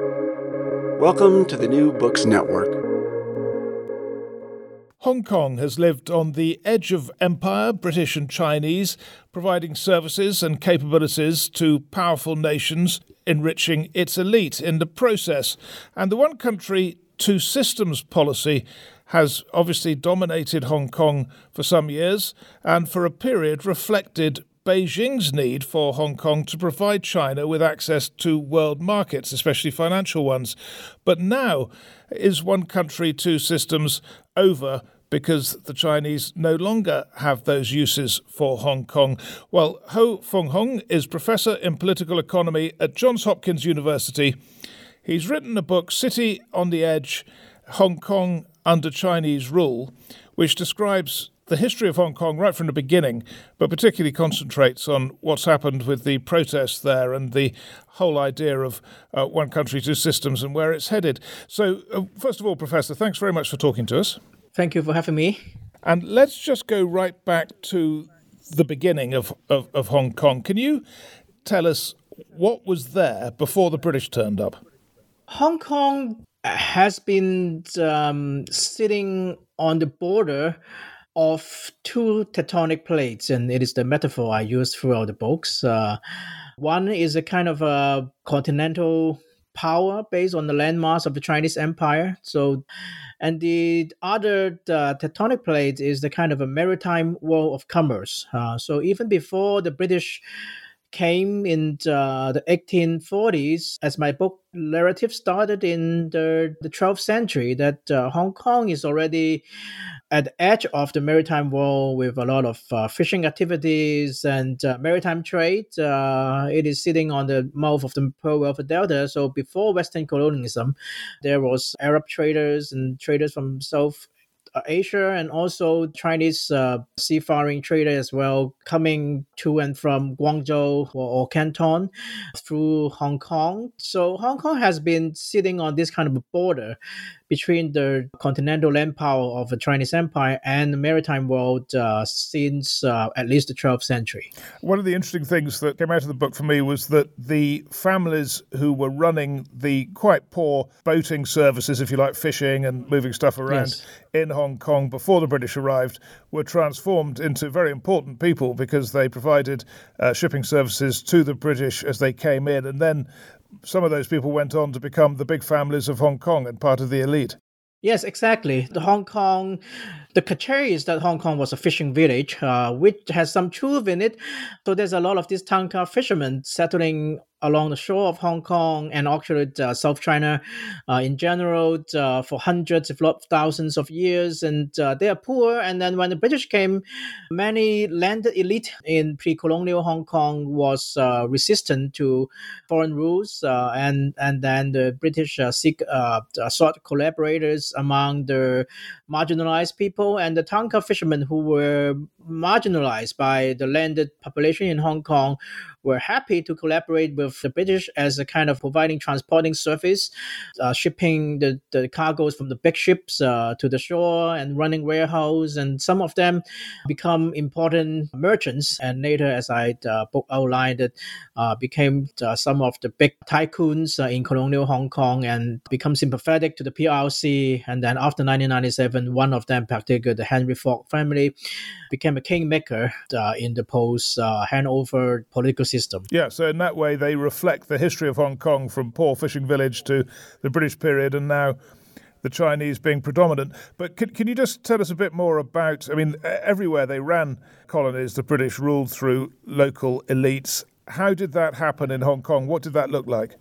Welcome to the New Books Network. Hong Kong has lived on the edge of empire, British and Chinese, providing services and capabilities to powerful nations, enriching its elite in the process. And the one country, two systems policy has obviously dominated Hong Kong for some years and for a period reflected Beijing's need for Hong Kong to provide China with access to world markets, especially financial ones. But now is one country, two systems over because the Chinese no longer have those uses for Hong Kong. Well, Ho Fung Hung is professor in political economy at Johns Hopkins University. He's written a book, City on the Edge Hong Kong under Chinese Rule, which describes the history of Hong Kong right from the beginning, but particularly concentrates on what's happened with the protests there and the whole idea of uh, one country, two systems and where it's headed. So, uh, first of all, Professor, thanks very much for talking to us. Thank you for having me. And let's just go right back to the beginning of, of, of Hong Kong. Can you tell us what was there before the British turned up? Hong Kong has been um, sitting on the border of two tectonic plates, and it is the metaphor I use throughout the books. Uh, one is a kind of a continental power based on the landmass of the Chinese Empire. So, and the other the tectonic plate is the kind of a maritime world of commerce. Uh, so even before the British came in uh, the 1840s as my book narrative started in the, the 12th century that uh, hong kong is already at the edge of the maritime world with a lot of uh, fishing activities and uh, maritime trade. Uh, it is sitting on the mouth of the pearl river delta. So before western colonialism there was arab traders and traders from south Asia and also Chinese uh, seafaring trader as well coming to and from Guangzhou or, or, Canton through Hong Kong. So Hong Kong has been sitting on this kind of border between the continental land power of the Chinese Empire and the maritime world uh, since uh, at least the 12th century. One of the interesting things that came out of the book for me was that the families who were running the quite poor boating services, if you like, fishing and moving stuff around yes. in Hong Kong before the British arrived, were transformed into very important people because they provided uh, shipping services to the British as they came in. And then some of those people went on to become the big families of Hong Kong and part of the elite. Yes, exactly. The Hong Kong, the cliche is that Hong Kong was a fishing village, uh, which has some truth in it. So there's a lot of these Tanka fishermen settling along the shore of Hong Kong and actually uh, South China uh, in general uh, for hundreds, if not thousands of years. And uh, they are poor. And then when the British came, many landed elite in pre-colonial Hong Kong was uh, resistant to foreign rules. Uh, and, and then the British seek, sought collaborators among the marginalized people and the Tanka fishermen who were marginalized by the landed population in Hong Kong were happy to collaborate with the British as a kind of providing transporting service, uh, shipping the, the cargoes from the big ships uh, to the shore and running warehouse. And some of them become important merchants. And later, as I uh, outlined, it uh, became uh, some of the big tycoons uh, in colonial Hong Kong and become sympathetic to the PRC. And then after 1997, one of them, particularly the Henry Fok family, became a kingmaker in the post handover political system. Yeah, so in that way, they reflect the history of Hong Kong from poor fishing village to the British period and now the Chinese being predominant. But can, can you just tell us a bit more about? I mean, everywhere they ran colonies, the British ruled through local elites. How did that happen in Hong Kong? What did that look like?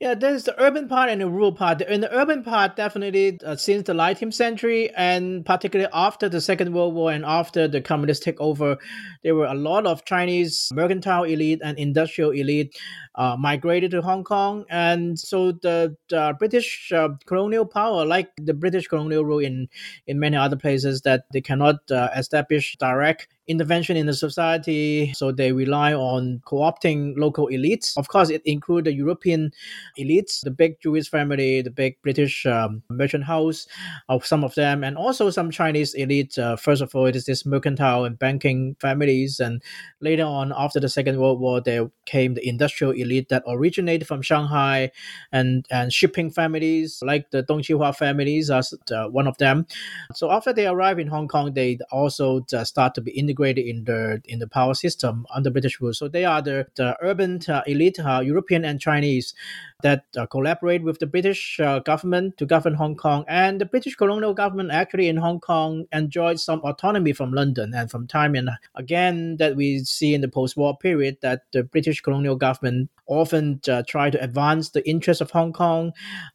Yeah, there's the urban part and the rural part. In the urban part, definitely uh, since the 19th century, and particularly after the Second World War and after the communist takeover, there were a lot of Chinese mercantile elite and industrial elite uh, migrated to Hong Kong, and so the, the British uh, colonial power, like the British colonial rule in in many other places, that they cannot uh, establish direct intervention in the society. So they rely on co-opting local elites. Of course, it includes the European elites, the big Jewish family, the big British um, merchant house of some of them, and also some Chinese elites. Uh, first of all, it is this mercantile and banking families, and later on, after the Second World War, there came the industrial elite that originated from Shanghai, and and shipping families like the Tung Chee-hwa families are uh, one of them. So after they arrive in Hong Kong, they also uh, start to be integrated in the in the power system under British rule. So they are the, the urban uh, elite, uh, European and Chinese, that uh, collaborate with the British uh, government to govern Hong Kong. And the British colonial government actually in Hong Kong enjoyed some autonomy from London and from time and again that we see in the post-war period that the British colonial government often uh, try to advance the interests of Hong Kong,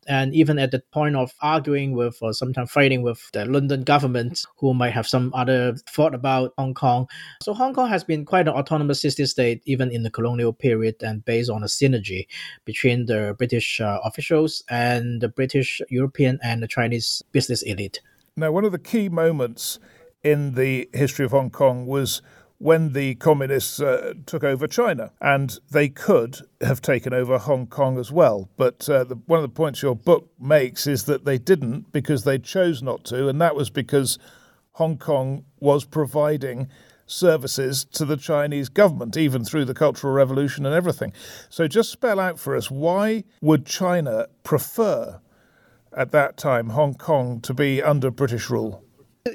and even at the point of arguing with or sometimes fighting with the London government, who might have some other thought about Hong Kong. So Hong Kong has been quite an autonomous city state even in the colonial period, and based on a synergy between the British uh, officials and the British, European, and the Chinese business elite. Now, one of the key moments in the history of Hong Kong was when the communists uh, took over China, and they could have taken over Hong Kong as well. But uh, the, one of the points your book makes is that they didn't because they chose not to, and that was because Hong Kong was providing services to the Chinese government, even through the Cultural Revolution and everything. So just spell out for us why would China prefer at that time Hong Kong to be under British rule?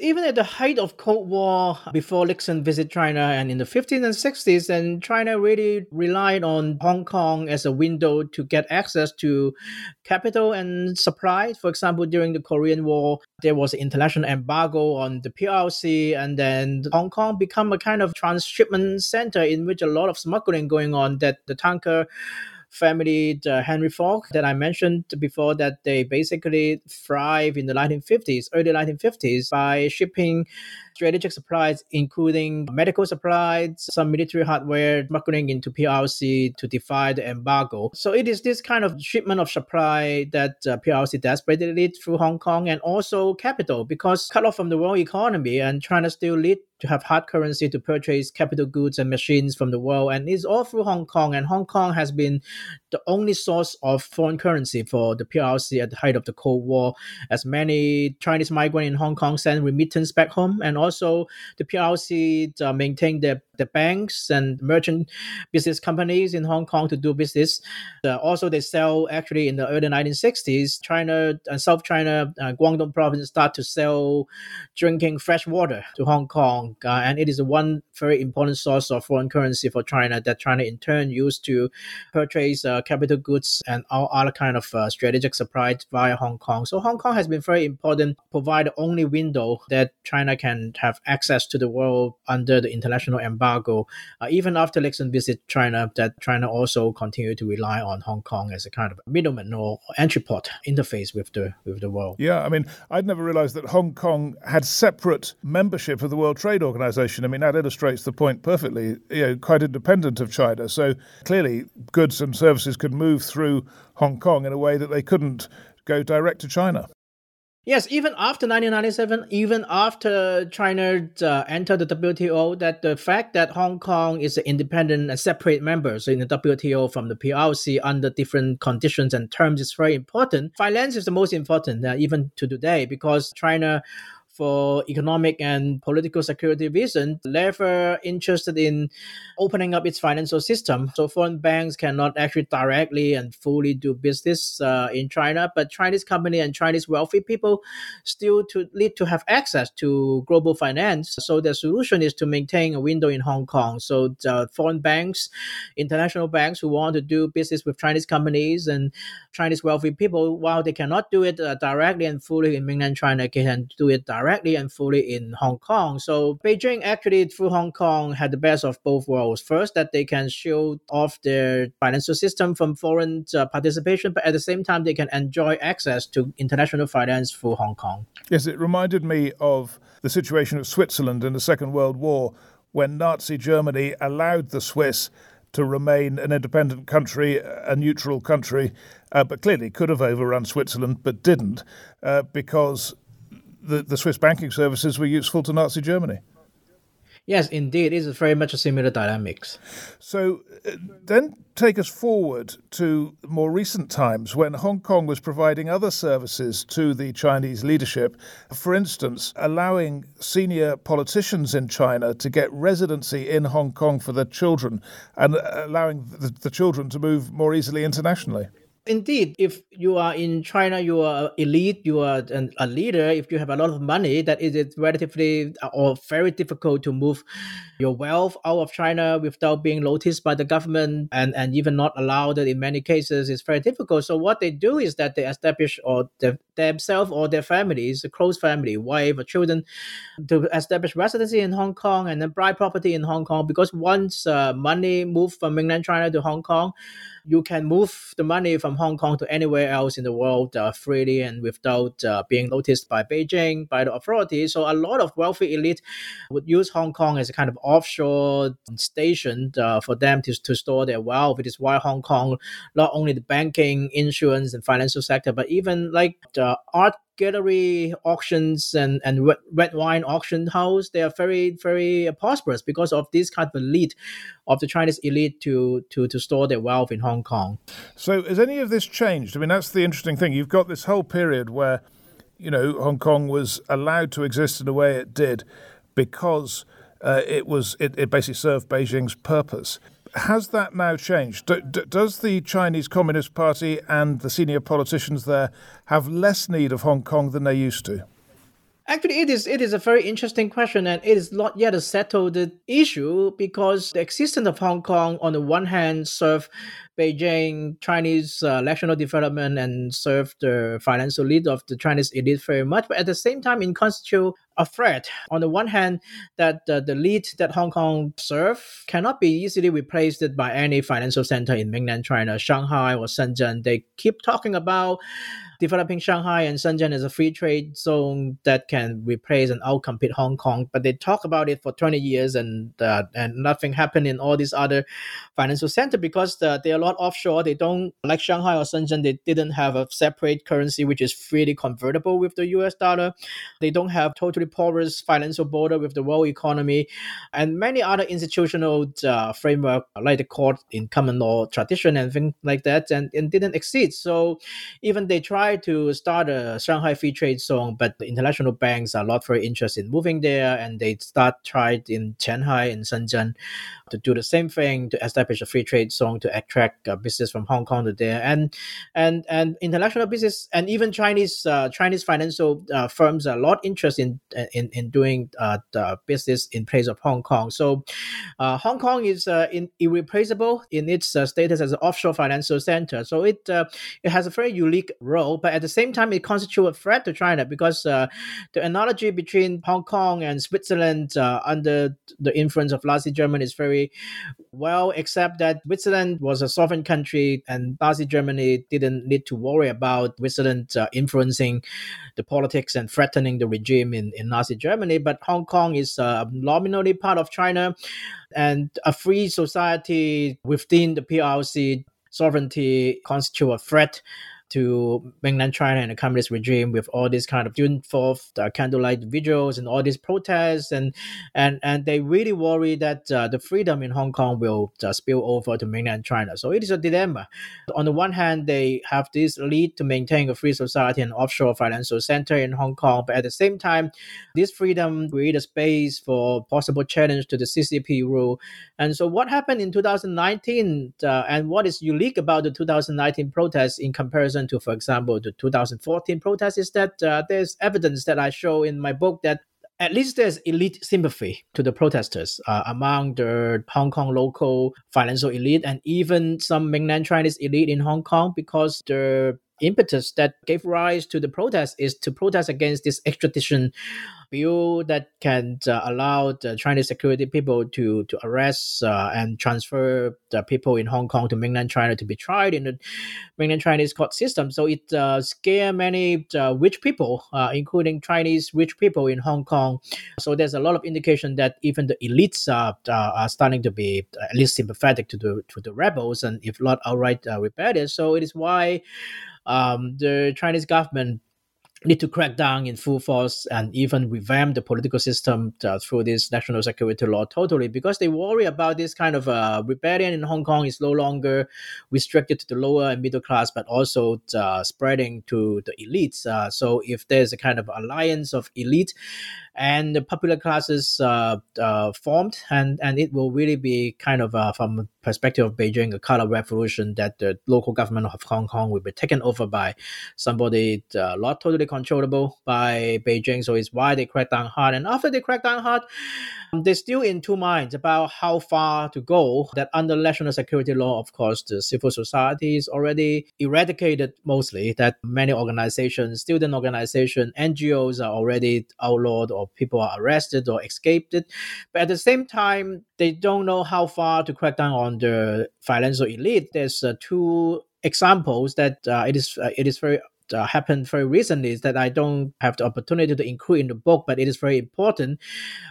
Even at the height of Cold War, before Nixon visited China and in the 50s and 60s, and China really relied on Hong Kong as a window to get access to capital and supply. For example, during the Korean War, there was an international embargo on the PRC, and then Hong Kong become a kind of transshipment center in which a lot of smuggling going on that the Tanka family, the Henry Fok that I mentioned before, that they basically thrive in the 1950s, early 1950s by shipping strategic supplies, including medical supplies, some military hardware, smuggling into PRC to defy the embargo. So it is this kind of shipment of supply that uh, PRC desperately needs through Hong Kong and also capital because cut off from the world economy and China still lead to have hard currency to purchase capital goods and machines from the world. And it's all through Hong Kong. And Hong Kong has been the only source of foreign currency for the PRC at the height of the Cold War, as many Chinese migrants in Hong Kong send remittance back home. And also the PRC uh, maintain their the banks and merchant business companies in Hong Kong to do business. Uh, also, they sell actually in the early 1960s, China and uh, South China, uh, Guangdong province start to sell drinking fresh water to Hong Kong. Uh, and it is one very important source of foreign currency for China that China in turn used to purchase uh, capital goods and all other kind of uh, strategic supply via Hong Kong. So Hong Kong has been very important, provide only window that China can have access to the world under the international embargo uh, even after Nixon visit China, that China also continued to rely on Hong Kong as a kind of middleman or entry port interface with the with the world. Yeah, I mean, I'd never realized that Hong Kong had separate membership of the World Trade Organization. I mean, that illustrates the point perfectly. You know, quite independent of China. So clearly, goods and services could move through Hong Kong in a way that they couldn't go direct to China. Yes, even after 1997, even after China uh, entered the WTO, that the fact that Hong Kong is an independent and separate member, so in the WTO from the PRC under different conditions and terms is very important. Finance is the most important, uh, even to today, because China for economic and political security reasons, never interested in opening up its financial system. So foreign banks cannot actually directly and fully do business uh, in China, but Chinese company and Chinese wealthy people still to need to have access to global finance. So the solution is to maintain a window in Hong Kong. So the foreign banks, international banks who want to do business with Chinese companies and Chinese wealthy people, while they cannot do it uh, directly and fully in mainland China, can do it directly directly and fully in Hong Kong. So Beijing actually through Hong Kong had the best of both worlds. First, that they can shield off their financial system from foreign uh, participation, but at the same time, they can enjoy access to international finance through Hong Kong. Yes, it reminded me of the situation of Switzerland in the Second World War when Nazi Germany allowed the Swiss to remain an independent country, a neutral country, uh, but clearly could have overrun Switzerland, but didn't, uh, because the, the Swiss banking services were useful to Nazi Germany. Yes, indeed, it is very much a similar dynamics. So, uh, then take us forward to more recent times when Hong Kong was providing other services to the Chinese leadership. For instance, allowing senior politicians in China to get residency in Hong Kong for their children and allowing the, the children to move more easily internationally. Indeed, if you are in China, you are elite, you are an, a leader. If you have a lot of money, that is it relatively or very difficult to move your wealth out of China without being noticed by the government and, and even not allowed. In many cases, it's very difficult. So what they do is that they establish or the, themselves or their families, a close family, wife or children, to establish residency in Hong Kong and then buy property in Hong Kong. Because once uh, money moved from mainland China to Hong Kong, you can move the money from Hong Kong to anywhere else in the world uh, freely and without uh, being noticed by Beijing, by the authorities. So a lot of wealthy elite would use Hong Kong as a kind of offshore station uh, for them to, to store their wealth. It is why Hong Kong, not only the banking, insurance, and financial sector, but even like the art gallery auctions and, and red, wine auction house, they are very, very prosperous because of this kind of elite of the Chinese elite to, to, to store their wealth in Hong Kong. So has any of this changed? I mean, that's the interesting thing. You've got this whole period where, you know, Hong Kong was allowed to exist in the way it did because uh, it was it, it basically served Beijing's purpose. Has that now changed? D- d- does the Chinese Communist Party and the senior politicians there have less need of Hong Kong than they used to? Actually, it is it is a very interesting question, and it is not yet a settled issue because the existence of Hong Kong, on the one hand, serve Beijing Chinese uh, national development and serve the financial lead of the Chinese elite very much, but at the same time, it constitutes a threat. On the one hand, that uh, the lead that Hong Kong serve cannot be easily replaced by any financial center in mainland China, Shanghai or Shenzhen. They keep talking about developing Shanghai and Shenzhen as a free trade zone that can replace and outcompete Hong Kong. But they talk about it for 20 years and uh, and nothing happened in all these other financial centers because uh, they're a lot offshore. They don't, like Shanghai or Shenzhen, they didn't have a separate currency which is freely convertible with the US dollar. They don't have totally porous financial border with the world economy and many other institutional uh, framework like the court in common law tradition and things like that and, and didn't exist. So even they try tried to start a Shanghai Free Trade Zone, but the international banks are not very interested in moving there, and they start tried in Shanghai and Shenzhen to do the same thing to establish a free trade zone to attract uh, business from Hong Kong to there, and and and international business and even Chinese uh, Chinese financial uh, firms are a lot interested in in, in doing uh, the business in place of Hong Kong. So uh, Hong Kong is uh, in, irreplaceable in its status as an offshore financial center. So it it has a very unique role but at the same time, it constitutes a threat to China because uh, the analogy between Hong Kong and Switzerland uh, under the influence of Nazi Germany is very well, except that Switzerland was a sovereign country and Nazi Germany didn't need to worry about Switzerland uh, influencing the politics and threatening the regime in, in Nazi Germany. But Hong Kong is nominally part of China and a free society within the PRC sovereignty constitute a threat to mainland China and the communist regime with all these kind of June 4th uh, candlelight vigils and all these protests. And and, and they really worry that uh, the freedom in Hong Kong will uh, spill over to mainland China. So it is a dilemma. On the one hand, they have this lead to maintain a free society and offshore financial center in Hong Kong. But at the same time, this freedom create a space for possible challenge to the CCP rule. And so what happened in 2019 uh, and what is unique about the 2019 protests in comparison comparison to, for example, the 2014 protests is that uh, there's evidence that I show in my book that at least there's elite sympathy to the protesters uh, among the Hong Kong local financial elite and even some mainland Chinese elite in Hong Kong because the impetus that gave rise to the protest is to protest against this extradition bill that can uh, allow the Chinese security people to to arrest uh, and transfer the people in Hong Kong to mainland China to be tried in the mainland Chinese court system. So it uh, scared many uh, rich people, uh, including Chinese rich people in Hong Kong. So there's a lot of indication that even the elites are, are starting to be at least sympathetic to the to the rebels, and if not outright rebellious. So it is why um, the Chinese government need to crack down in full force and even revamp the political system uh, through this national security law totally because they worry about this kind of uh, rebellion in Hong Kong is no longer restricted to the lower and middle class but also uh, spreading to the elites. Uh, so if there's a kind of alliance of elite and the popular classes uh, uh, formed, and, and it will really be kind of from perspective of Beijing a color revolution that the local government of Hong Kong will be taken over by somebody not totally controllable by Beijing. So it's why they crack down hard. And after they crack down hard, they're still in two minds about how far to go. That under national security law, of course, the civil society is already eradicated mostly. That many organizations, student organizations, NGOs are already outlawed or people are arrested or escaped. But at the same time, they don't know how far to crack down on the financial elite. There's uh, two examples that uh, it is uh, it is very uh, happened very recently is that I don't have the opportunity to include in the book, but it is very important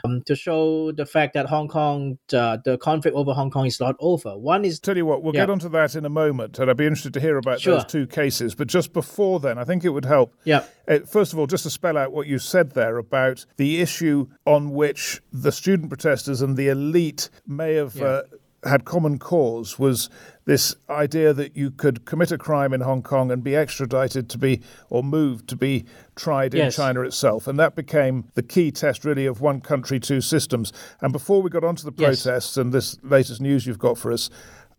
um, to show the fact that Hong Kong, uh, the conflict over Hong Kong is not over. One is. Tell you what, we'll yeah. get onto that in a moment, and I'd be interested to hear about sure. those two cases. But just before then, I think it would help. Yeah. Uh, first of all, just to spell out what you said there about the issue on which the student protesters and the elite may have. Yeah. Had common cause was this idea that you could commit a crime in Hong Kong and be extradited to be or moved to be tried in yes. China itself. And that became the key test, really, of one country, two systems. And before we got onto the protests yes. and this latest news you've got for us,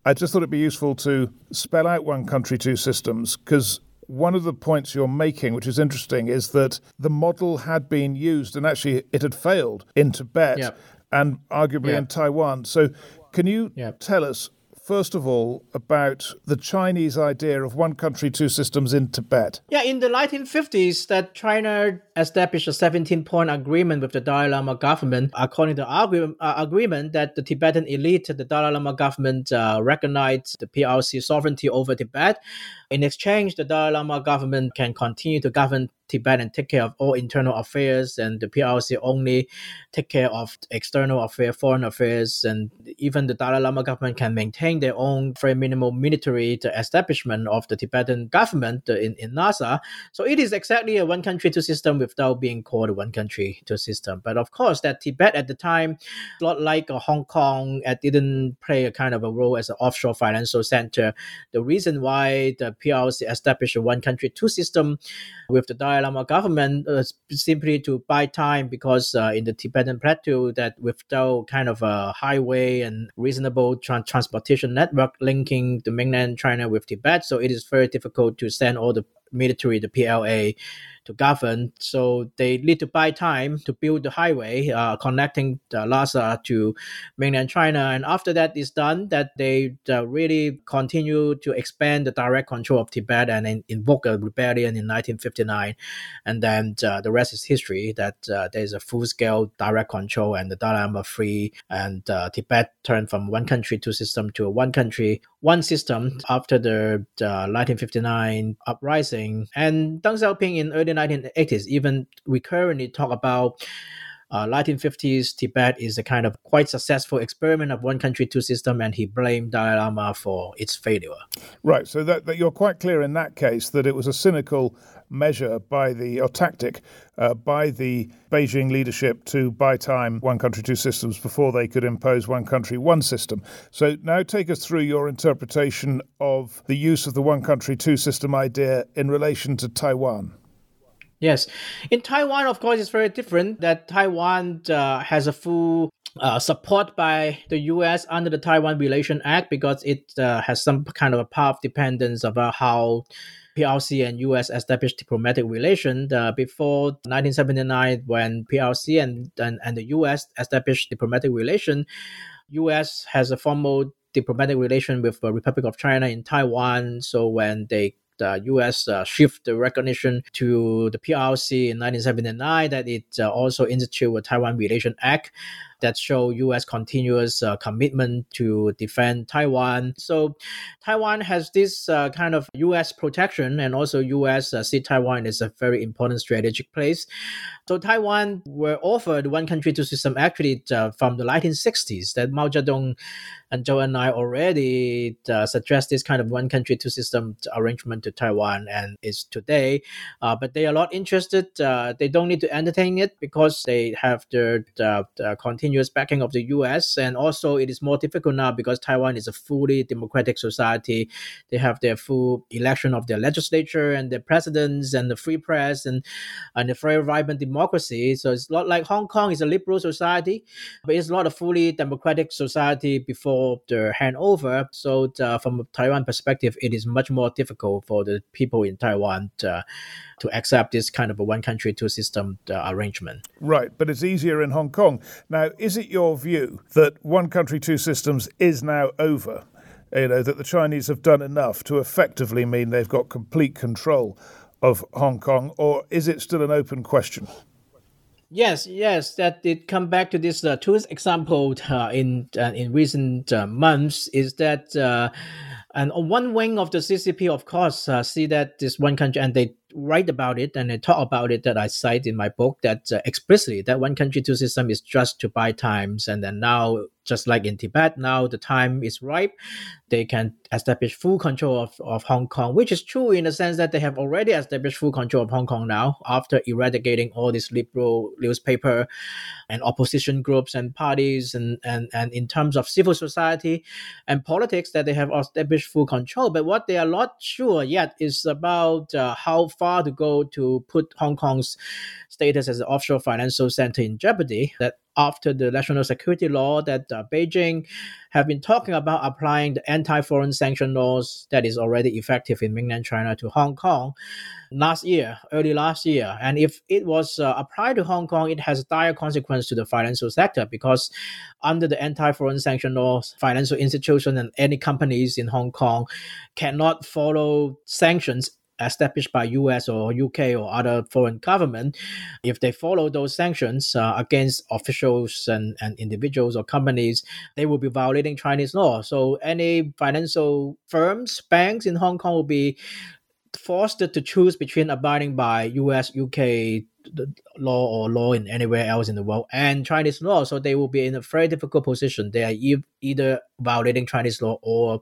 I just thought it'd be useful to spell out one country, two systems, because one of the points you're making, which is interesting, is that the model had been used and actually it had failed in Tibet yep. and arguably yep. in Taiwan. So, can you yep. tell us first of all, about the Chinese idea of one country, two systems in Tibet. Yeah, in the 1950s, that China established a 17 point agreement with the Dalai Lama government. According to the agreement, uh, agreement that the Tibetan elite, the Dalai Lama government uh, recognized the PRC sovereignty over Tibet. In exchange, the Dalai Lama government can continue to govern Tibet and take care of all internal affairs, and the PRC only take care of external affairs, foreign affairs, and even the Dalai Lama government can maintain their own very minimal military establishment of the Tibetan government in, in Lhasa. So it is exactly a one country, two system without being called one country, two system. But of course, that Tibet at the time, not like a Hong Kong, it didn't play a kind of a role as an offshore financial center. The reason why the PRC established a one country, two system with the Dalai Lama government uh, simply to buy time because uh, in the Tibetan plateau that without kind of a highway and reasonable tra- transportation network linking the mainland China with Tibet, so it is very difficult to send all the military, the PLA, to govern. So they need to buy time to build the highway uh, connecting Lhasa to mainland China. And after that is done, that they uh, really continue to expand the direct control of Tibet and in, invoke a rebellion in 1959. And then uh, the rest is history. That uh, there's a full-scale direct control and the Dalai Lama free, and uh, Tibet turned from one country two system to a one country one system after the 1959 uprising. And Deng Xiaoping in early 1980s even we currently talk about uh, 1950s Tibet is a kind of quite successful experiment of one country, two system, and he blamed Dalai Lama for its failure. Right. So that, that you're quite clear in that case that it was a cynical measure by the or tactic uh, by the Beijing leadership to buy time one country two systems before they could impose one country one system. So now take us through your interpretation of the use of the one country two system idea in relation to Taiwan. Yes. In Taiwan, of course, it's very different that Taiwan uh, has a full uh, support by the U.S. under the Taiwan Relation Act because it uh, has some kind of a path dependence about how PRC and U.S. established diplomatic relations. Uh, before 1979, when PRC and, and, and the U.S. established diplomatic relations, U.S. has a formal diplomatic relation with the Republic of China in Taiwan. So when they the U.S. Uh, shift the recognition to the PRC in 1979 that it uh, also instituted a Taiwan Relation Act. That show U.S. continuous uh, commitment to defend Taiwan. So Taiwan has this uh, kind of U.S. protection, and also U.S. Uh, see Taiwan is a very important strategic place. So Taiwan were offered one country two system actually uh, from the 1960s that Mao Zedong and Zhou Enlai already uh, suggest this kind of one country two system arrangement to Taiwan and is today. Uh, but they are not interested. Uh, they don't need to entertain it because they have their the, the, continuous backing of the US. And also, it is more difficult now because Taiwan is a fully democratic society. They have their full election of their legislature and their presidents and the free press and, and a very vibrant democracy. So it's not like Hong Kong is a liberal society, but it's not a fully democratic society before the handover. So uh, from a Taiwan perspective, it is much more difficult for the people in Taiwan to, to accept this kind of a one country two system uh, arrangement. Right, but it's easier in Hong Kong. Now, is it your view that one country two systems is now over? You know that the Chinese have done enough to effectively mean they've got complete control of Hong Kong, or is it still an open question? Yes, yes, that did come back to this uh, two example uh, in uh, in recent uh, months is that uh, and on one wing of the CCP, of course, uh, see that this one country and they write about it and they talk about it that I cite in my book that uh, explicitly that one country two system is just to buy times and then now just like in Tibet, now the time is ripe. They can establish full control of, of Hong Kong, which is true in the sense that they have already established full control of Hong Kong now after eradicating all these liberal newspaper and opposition groups and parties and, and, and in terms of civil society and politics that they have established full control. But what they are not sure yet is about uh, how far to go to put Hong Kong's status as an offshore financial center in jeopardy. That after the national security law that uh, Beijing have been talking about applying the anti-foreign sanction laws that is already effective in mainland China to Hong Kong last year, early last year. And if it was uh, applied to Hong Kong, it has dire consequence to the financial sector because under the anti-foreign sanction laws, financial institutions and any companies in Hong Kong cannot follow sanctions established by US or UK or other foreign government, if they follow those sanctions uh, against officials and, and individuals or companies, they will be violating Chinese law. So any financial firms, banks in Hong Kong will be forced to choose between abiding by US, UK law or law in anywhere else in the world and Chinese law. So they will be in a very difficult position. They are e- either violating Chinese law or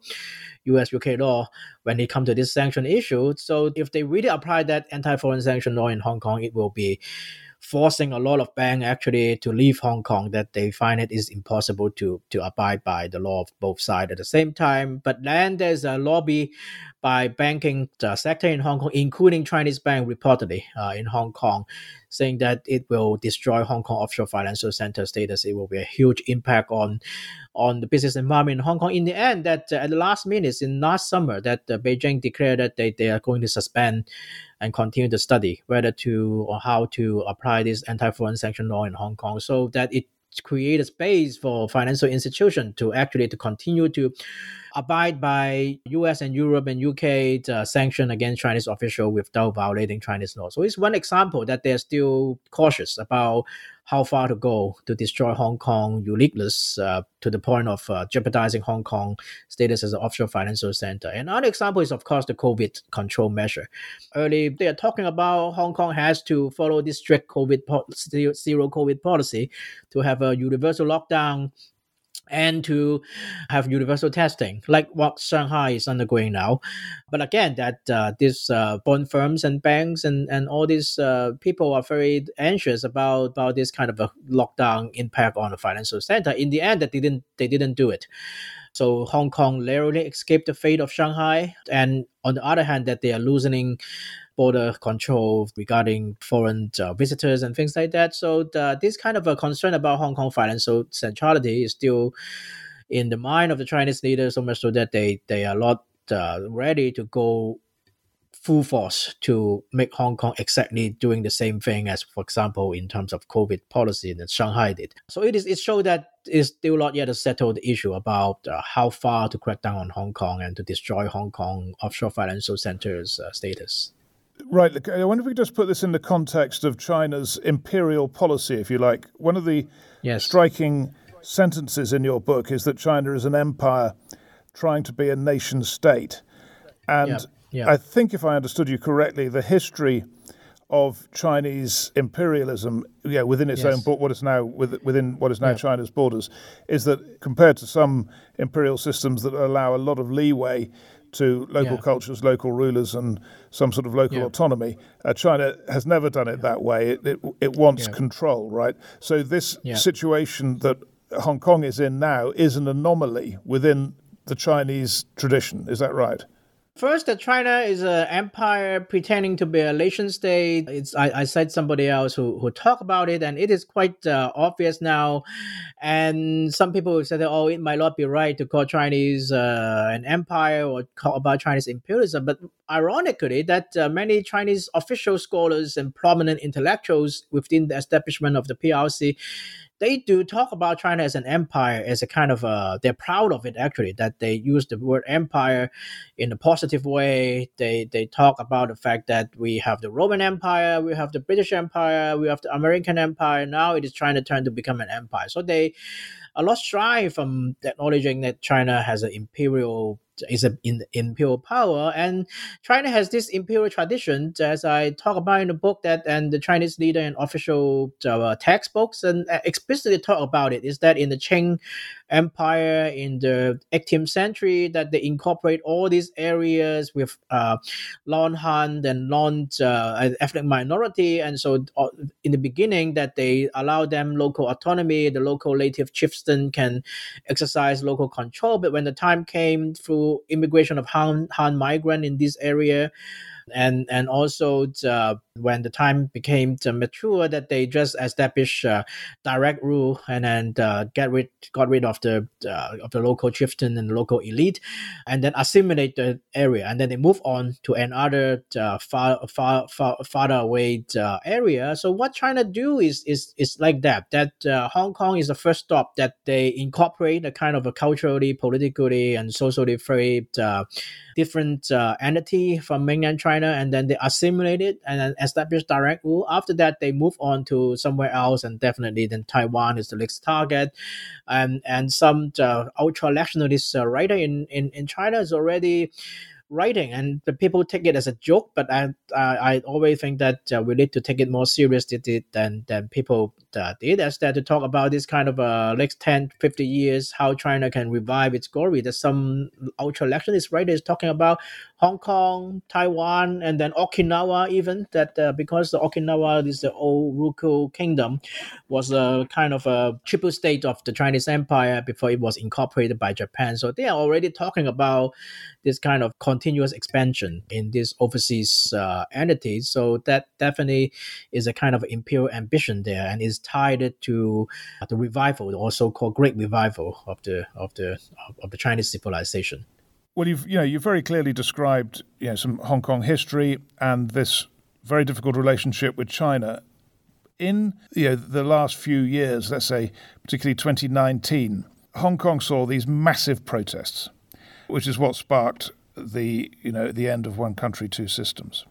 US UK law when it comes to this sanction issue. So if they really apply that anti-foreign sanction law in Hong Kong, it will be forcing a lot of banks actually to leave Hong Kong that they find it is impossible to to abide by the law of both sides at the same time. But then there's a lobby by banking sector in Hong Kong, including Chinese bank reportedly uh, in Hong Kong, saying that it will destroy Hong Kong offshore financial center status. It will be a huge impact on on the business environment in Hong Kong. In the end, that uh, at the last minute in last summer, that uh, Beijing declared that they, they are going to suspend and continue to study whether to or how to apply this anti-foreign sanction law in Hong Kong, so that it create a space for financial institution to actually to continue to abide by US and Europe and UK uh, sanction against Chinese official without violating Chinese law. So it's one example that they're still cautious about how far to go to destroy Hong Kong uniqueness uh, to the point of uh, jeopardizing Hong Kong status as an offshore financial center. Another example is, of course, the COVID control measure. Early, they are talking about Hong Kong has to follow this strict COVID zero COVID policy to have a universal lockdown and to have universal testing, like what Shanghai is undergoing now. But again, that uh, these uh, bond firms and banks and, and all these uh, people are very anxious about, about this kind of a lockdown impact on the financial center. In the end, that they didn't they didn't do it. So Hong Kong narrowly escaped the fate of Shanghai, and on the other hand, that they are loosening border control regarding foreign uh, visitors and things like that. So the, this kind of a concern about Hong Kong financial centrality is still in the mind of the Chinese leaders, so much so that they they are not uh, ready to go full force to make Hong Kong exactly doing the same thing as, for example, in terms of COVID policy that Shanghai did. So it is it shows that it's still not yet a settled issue about uh, how far to crack down on Hong Kong and to destroy Hong Kong offshore financial centers uh, status. Right. I wonder if we could just put this in the context of China's imperial policy, if you like. One of the yes. striking sentences in your book is that China is an empire trying to be a nation state. And yeah. Yeah. I think, if I understood you correctly, the history of Chinese imperialism, yeah, within its yes. own what is now within what is now yeah. China's borders, is that compared to some imperial systems that allow a lot of leeway to local yeah. cultures, local rulers, and some sort of local yeah. autonomy. Uh, China has never done it that way. It, it, it wants yeah. control, right? So, this situation that Hong Kong is in now is an anomaly within the Chinese tradition. Is that right? First, that China is an empire pretending to be a nation state. It's I, I cite somebody else who who talk about it, and it is quite uh, obvious now. And some people said, that oh, it might not be right to call Chinese uh, an empire or call about Chinese imperialism. But ironically, that uh, many Chinese official scholars and prominent intellectuals within the establishment of the PRC they do talk about China as an empire as a kind of a they're proud of it actually that they use the word empire in a positive way. They they talk about the fact that we have the Roman Empire, we have the British Empire, we have the American Empire. Now it is trying to turn to become an empire. So they a lot shy from acknowledging that China has an imperial is a, in imperial power. And China has this imperial tradition, as I talk about in the book, that and the Chinese leader and official uh, textbooks and uh, explicitly talk about it. Is that in the Qing Empire in the 18th century that they incorporate all these areas with uh, non-Han and non uh, ethnic minority, and so uh, in the beginning that they allow them local autonomy, the local native chieftain can exercise local control. But when the time came through immigration of Han, Han migrant in this area. And and also the, when the time became mature that they just established uh, direct rule and then uh, get rid got rid of the uh, of the local chieftain and local elite and then assimilate the area and then they move on to another uh, far far far farther away uh, area. So what China do is is is like that that uh, Hong Kong is the first stop that they incorporate a kind of a culturally politically and socially free different entity from mainland China and then they assimilate it and then establish direct rule. After that, they move on to somewhere else, and definitely then Taiwan is the next target. And and some uh, ultra nationalist uh, writer in, in in China is already writing and the people take it as a joke but i i, I always think that uh, we need to take it more seriously than than people uh, did as that to talk about this kind of uh next 10 50 years how china can revive its glory there's some ultra nationalist writer is talking about hong kong taiwan and then okinawa even that uh, because the okinawa is the old Ryukyu kingdom was a kind of a triple state of the chinese empire before it was incorporated by japan so they are already talking about this kind of continuous expansion in these overseas uh, entities. So that definitely is a kind of imperial ambition there, and is tied to the revival, the also called Great Revival of the of the of the Chinese civilization. Well, you've you know you've very clearly described you know some Hong Kong history and this very difficult relationship with China. In you know the last few years, let's say particularly 2019, Hong Kong saw these massive protests which is what sparked the you know the end of one country two systems.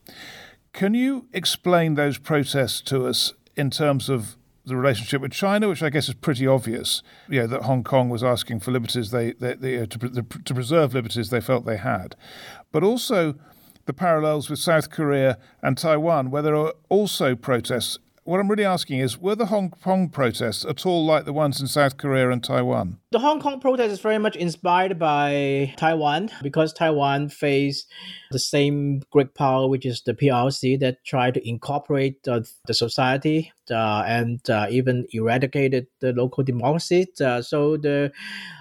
Can you explain those protests to us in terms of the relationship with China, which I guess is pretty obvious, you know, that Hong Kong was asking for liberties they, they, they uh, to, to preserve liberties they felt they had, but also the parallels with South Korea and Taiwan, where there are also protests. What I'm really asking is were the Hong Kong protests at all like the ones in South Korea and Taiwan? The Hong Kong protest is very much inspired by Taiwan because Taiwan faced the same great power, which is the PRC, that tried to incorporate uh, the society and uh, even eradicated the local democracy. Uh, so the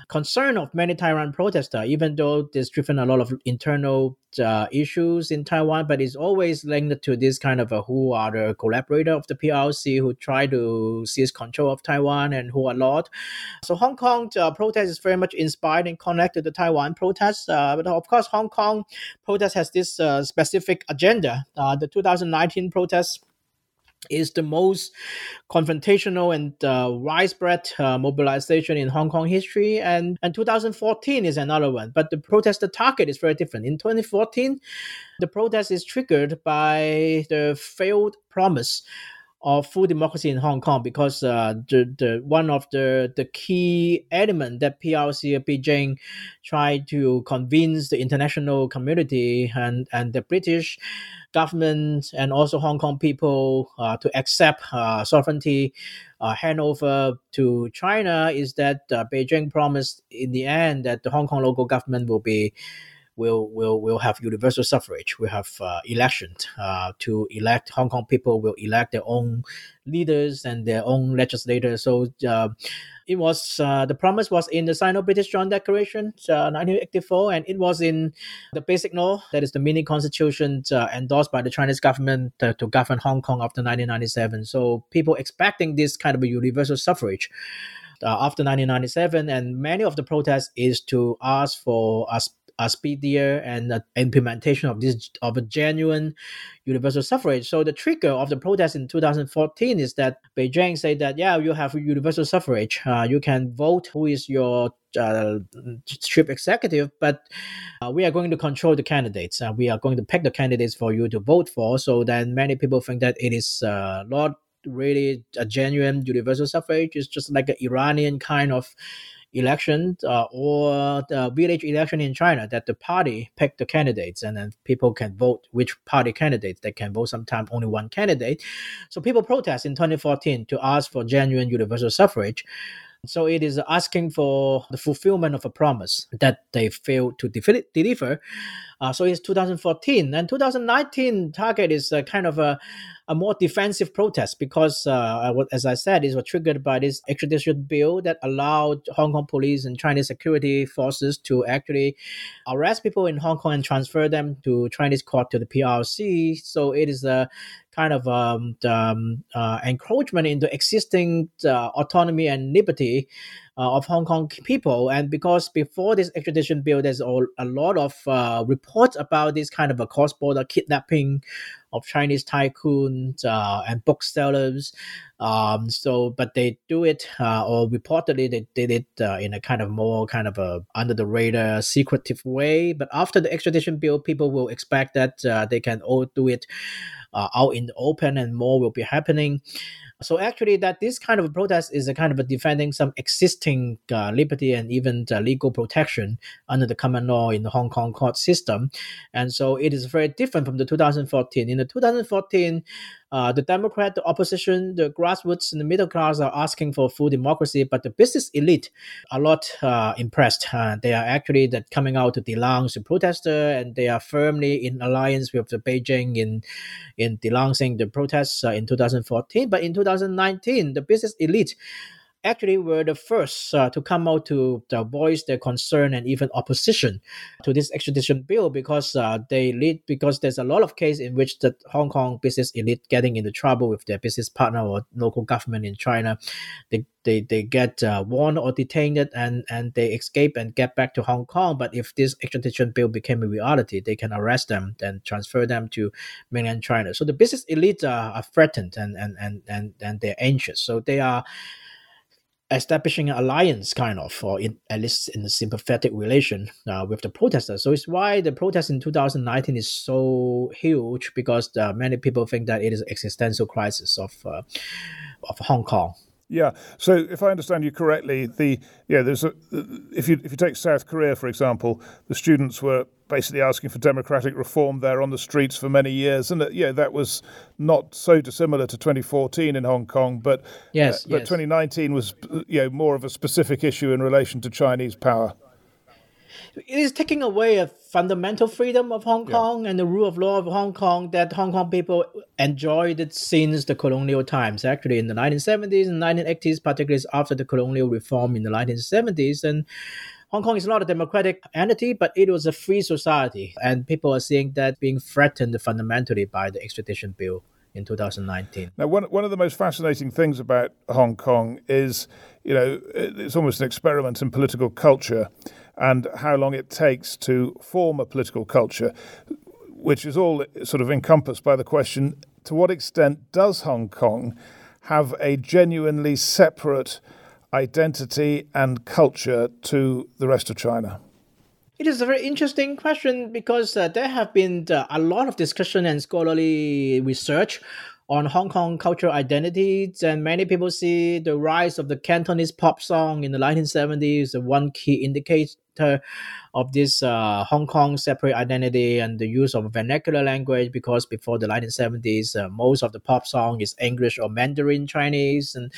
concern of many Taiwan protesters, even though there's driven a lot of internal uh, issues in Taiwan, but it's always linked to this kind of a who are the collaborator of the PRC who try to seize control of Taiwan and who are not. So Hong Kong uh, protest is very much inspired and connected to Taiwan protests. Uh, but of course, Hong Kong protest has this uh, specific agenda. Uh, the 2019 protests is the most confrontational and uh, widespread uh, mobilization in Hong Kong history. And, and 2014 is another one. But the protest, the target is very different. In 2014, the protest is triggered by the failed promise of full democracy in Hong Kong because uh, the, the one of the the key element that PRC Beijing tried to convince the international community and and the British government and also Hong Kong people uh, to accept uh, sovereignty uh, handover to China is that uh, Beijing promised in the end that the Hong Kong local government will be will will will have universal suffrage. We have uh, elections uh, to elect Hong Kong people will elect their own leaders and their own legislators. So uh, it was uh, the promise was in the Sino-British Joint Declaration, 1984, uh, and it was in the Basic Law, that is the mini constitution uh, endorsed by the Chinese government to govern Hong Kong after 1997. So people expecting this kind of a universal suffrage. Uh, after 1997, and many of the protests is to ask for a a speedier and implementation of this of a genuine universal suffrage. So the trigger of the protest in 2014 is that Beijing said that yeah, you have universal suffrage. Uh, you can vote who is your uh, chief executive, but uh, we are going to control the candidates. Uh, we are going to pick the candidates for you to vote for. So then many people think that it is uh, not really a genuine universal suffrage. It's just like an Iranian kind of election uh, or the village election in China that the party pick the candidates and then people can vote which party candidates they can vote sometimes only one candidate. So people protest in 2014 to ask for genuine universal suffrage. So it is asking for the fulfillment of a promise that they failed to deliver. Uh, so it's 2014 and 2019 target is kind of a a more defensive protest because, uh, as I said, it was triggered by this extradition bill that allowed Hong Kong police and Chinese security forces to actually arrest people in Hong Kong and transfer them to Chinese court to the PRC. So it is a kind of um, um, uh, encroachment into existing uh, autonomy and liberty uh, of Hong Kong people. And because before this extradition bill, there's all, a lot of uh, reports about this kind of a cross-border kidnapping of Chinese tycoons uh, and booksellers. Um, so, but they do it, uh, or reportedly they did it uh, in a kind of more kind of a under the radar, secretive way. But after the extradition bill, people will expect that they can all do it out in the open, and more will be happening. So actually, that this kind of protest is a kind of a defending some existing uh, liberty and even legal protection under the common law in the Hong Kong court system, and so it is very different from the 2014. In the 2014, uh, the Democrat, the opposition, the grassroots, and the middle class are asking for full democracy, but the business elite are not uh, impressed. Uh, they are actually that coming out to denounce the protester, and they are firmly in alliance with the Beijing in in denouncing the protests uh, in 2014. But in 2019, the business elite actually were the first uh, to come out to, to, voice their concern and even opposition to this extradition bill because uh, they lead because there's a lot of case in which the Hong Kong business elite getting into trouble with their business partner or local government in China. They they, they get uh, warned or detained and, and they escape and get back to Hong Kong. But if this extradition bill became a reality, they can arrest them and transfer them to mainland China. So the business elite are, are threatened and, and, and, and, and they're anxious. So they are establishing an alliance, kind of, or in, at least in a sympathetic relation uh, with the protesters. So it's why the protest in 2019 is so huge because uh, many people think that it is an existential crisis of uh, of Hong Kong. Yeah. So if I understand you correctly, the yeah, there's a if you if you take South Korea for example, the students were basically asking for democratic reform there on the streets for many years, and yeah, that was not so dissimilar to 2014 in Hong Kong, but yes, uh, but yes. 2019 was you know more of a specific issue in relation to Chinese power it is taking away a fundamental freedom of Hong Kong yeah. and the rule of law of Hong Kong that Hong Kong people enjoyed since the colonial times. Actually, in the 1970s and 1980s, particularly after the colonial reform in the 1970s, and Hong Kong is not a democratic entity, but it was a free society, and people are seeing that being threatened fundamentally by the extradition bill in 2019. Now, one, one of the most fascinating things about Hong Kong is, you know, it's almost an experiment in political culture and how long it takes to form a political culture, which is all sort of encompassed by the question to what extent does Hong Kong have a genuinely separate identity and culture to the rest of China? It is a very interesting question because uh, there have been uh, a lot of discussion and scholarly research on Hong Kong cultural identities, and many people see the rise of the Cantonese pop song in the 1970s as one key indicator of this uh, Hong Kong separate identity and the use of vernacular language because before the 1970s, uh, most of the pop song is English or Mandarin Chinese. And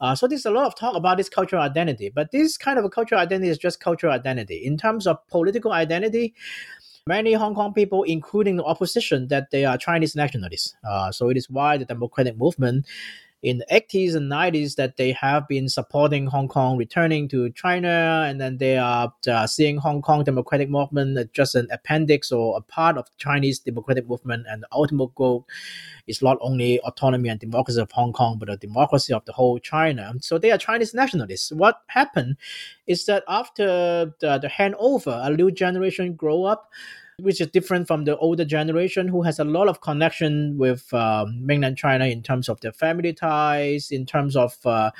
uh, so there's a lot of talk about this cultural identity. But this kind of a cultural identity is just cultural identity. In terms of political identity, many Hong Kong people, including the opposition, that they are Chinese nationalists. Uh, so it is why the democratic movement in the 80s and 90s that they have been supporting Hong Kong returning to China, and then they are uh, seeing Hong Kong democratic movement as just an appendix or a part of Chinese democratic movement, and the ultimate goal is not only autonomy and democracy of Hong Kong, but a democracy of the whole China. So they are Chinese nationalists. What happened is that after the, the handover, a new generation grow up which is different from the older generation who has a lot of connection with um, mainland China in terms of their family ties, in terms of uh,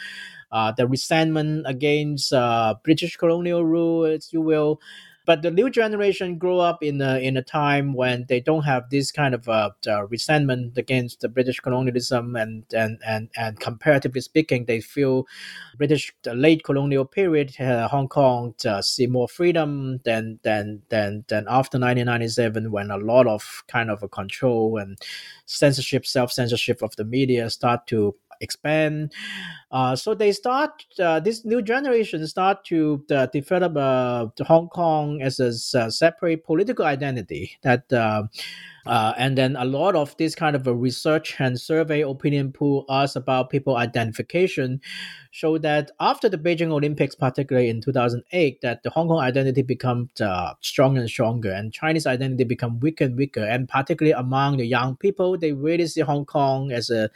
uh, the resentment against uh, British colonial rule, you will. But the new generation grow up in a, in a time when they don't have this kind of uh, uh, resentment against the British colonialism, and, and, and, and comparatively speaking, they feel British the late colonial period, uh, Hong Kong uh, see more freedom than than than than after 1997, when a lot of kind of a control and censorship, self censorship of the media start to expand. Uh, so they start uh, this new generation start to uh, develop uh, Hong Kong as a, a, separate political identity that. Uh, and then a lot of this kind of a research and survey opinion pool us about people identification show that after the Beijing Olympics, particularly in 2008, that the Hong Kong identity became uh, stronger and stronger, and Chinese identity become weaker and weaker. And particularly among the young people, they really see Hong Kong as a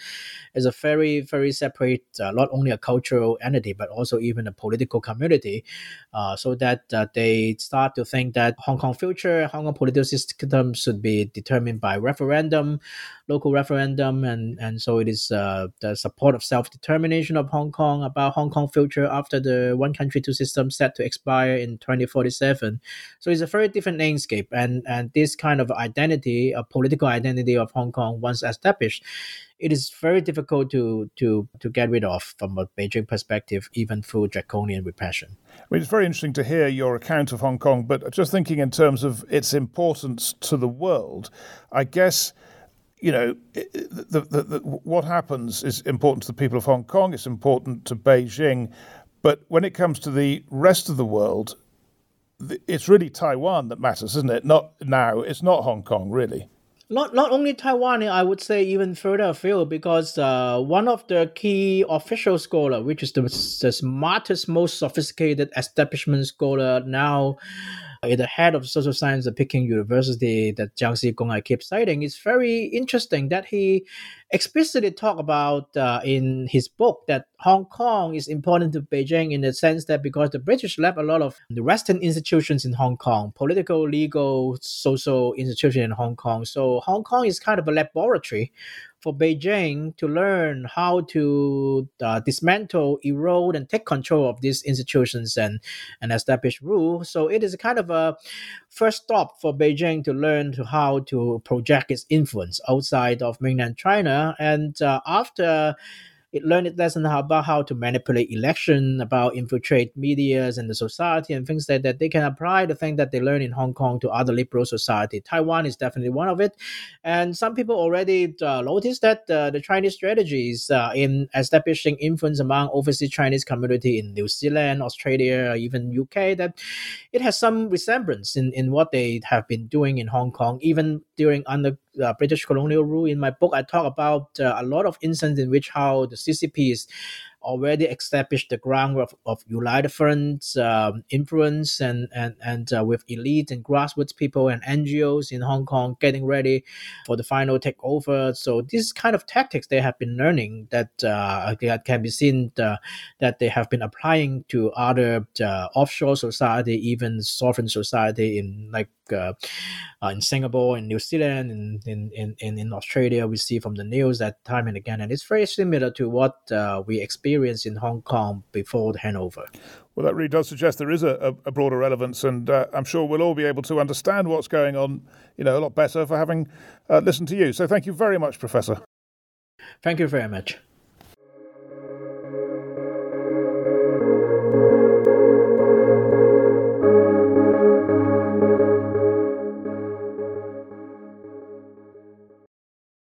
as a very very separate, uh, not only a cultural entity but also even a political community. Uh, so that uh, they start to think that Hong Kong future, Hong Kong political system should be determined by referendum local referendum, and and so it is uh, the support of self determination of Hong Kong about Hong Kong future after the one country two system set to expire in 2047. So it's a very different landscape, and and this kind of identity, a political identity of Hong Kong once established, it is very difficult to to to get rid of from a Beijing perspective, even through draconian repression. I mean, it's very interesting to hear your account of Hong Kong, but just thinking in terms of its importance to the world, I guess you know, the, the, the, what happens is important to the people of Hong Kong, it's important to Beijing, but when it comes to the rest of the world, it's really Taiwan that matters, isn't it? Not now, it's not Hong Kong, really. Not not only Taiwan, I would say even further afield, because uh, one of the key official scholar, which is the, the smartest, most sophisticated establishment scholar now, the head of social science at Peking University that Jiang Shigong I keep citing, it's very interesting that he explicitly talk about uh, in his book that Hong Kong is important to Beijing in the sense that because the British left a lot of the Western institutions in Hong Kong, political, legal, social institutions in Hong Kong. So Hong Kong is kind of a laboratory for Beijing to learn how to uh, dismantle, erode, and take control of these institutions and, and establish rule. So it is kind of a first stop for Beijing to learn to how to project its influence outside of mainland China. And uh, after it learned its lesson about how to manipulate election, about infiltrate medias and the society and things like that they can apply the thing that they learn in Hong Kong to other liberal society. Taiwan is definitely one of it. And some people already uh, noticed that uh, the Chinese strategies uh, in establishing influence among overseas Chinese community in New Zealand, Australia, even UK, that it has some resemblance in, in what they have been doing in Hong Kong, even during under uh, British colonial rule. In my book, I talk about uh, a lot of instances in which how the CCPs already established the ground of, of United Front's um, influence and and and uh, with elite and grassroots people and NGOs in Hong Kong getting ready for the final takeover. So this kind of tactics they have been learning that uh, that can be seen uh, that they have been applying to other uh, offshore society, even sovereign society in like uh, uh, in Singapore, in New Zealand, in, in, in, in Australia. We see from the news that time and again, and it's very similar to what uh, we experienced in Hong Kong before the handover. Well, that really does suggest there is a, a broader relevance, and uh, I'm sure we'll all be able to understand what's going on, you know, a lot better for having uh, listened to you. So, thank you very much, Professor. Thank you very much.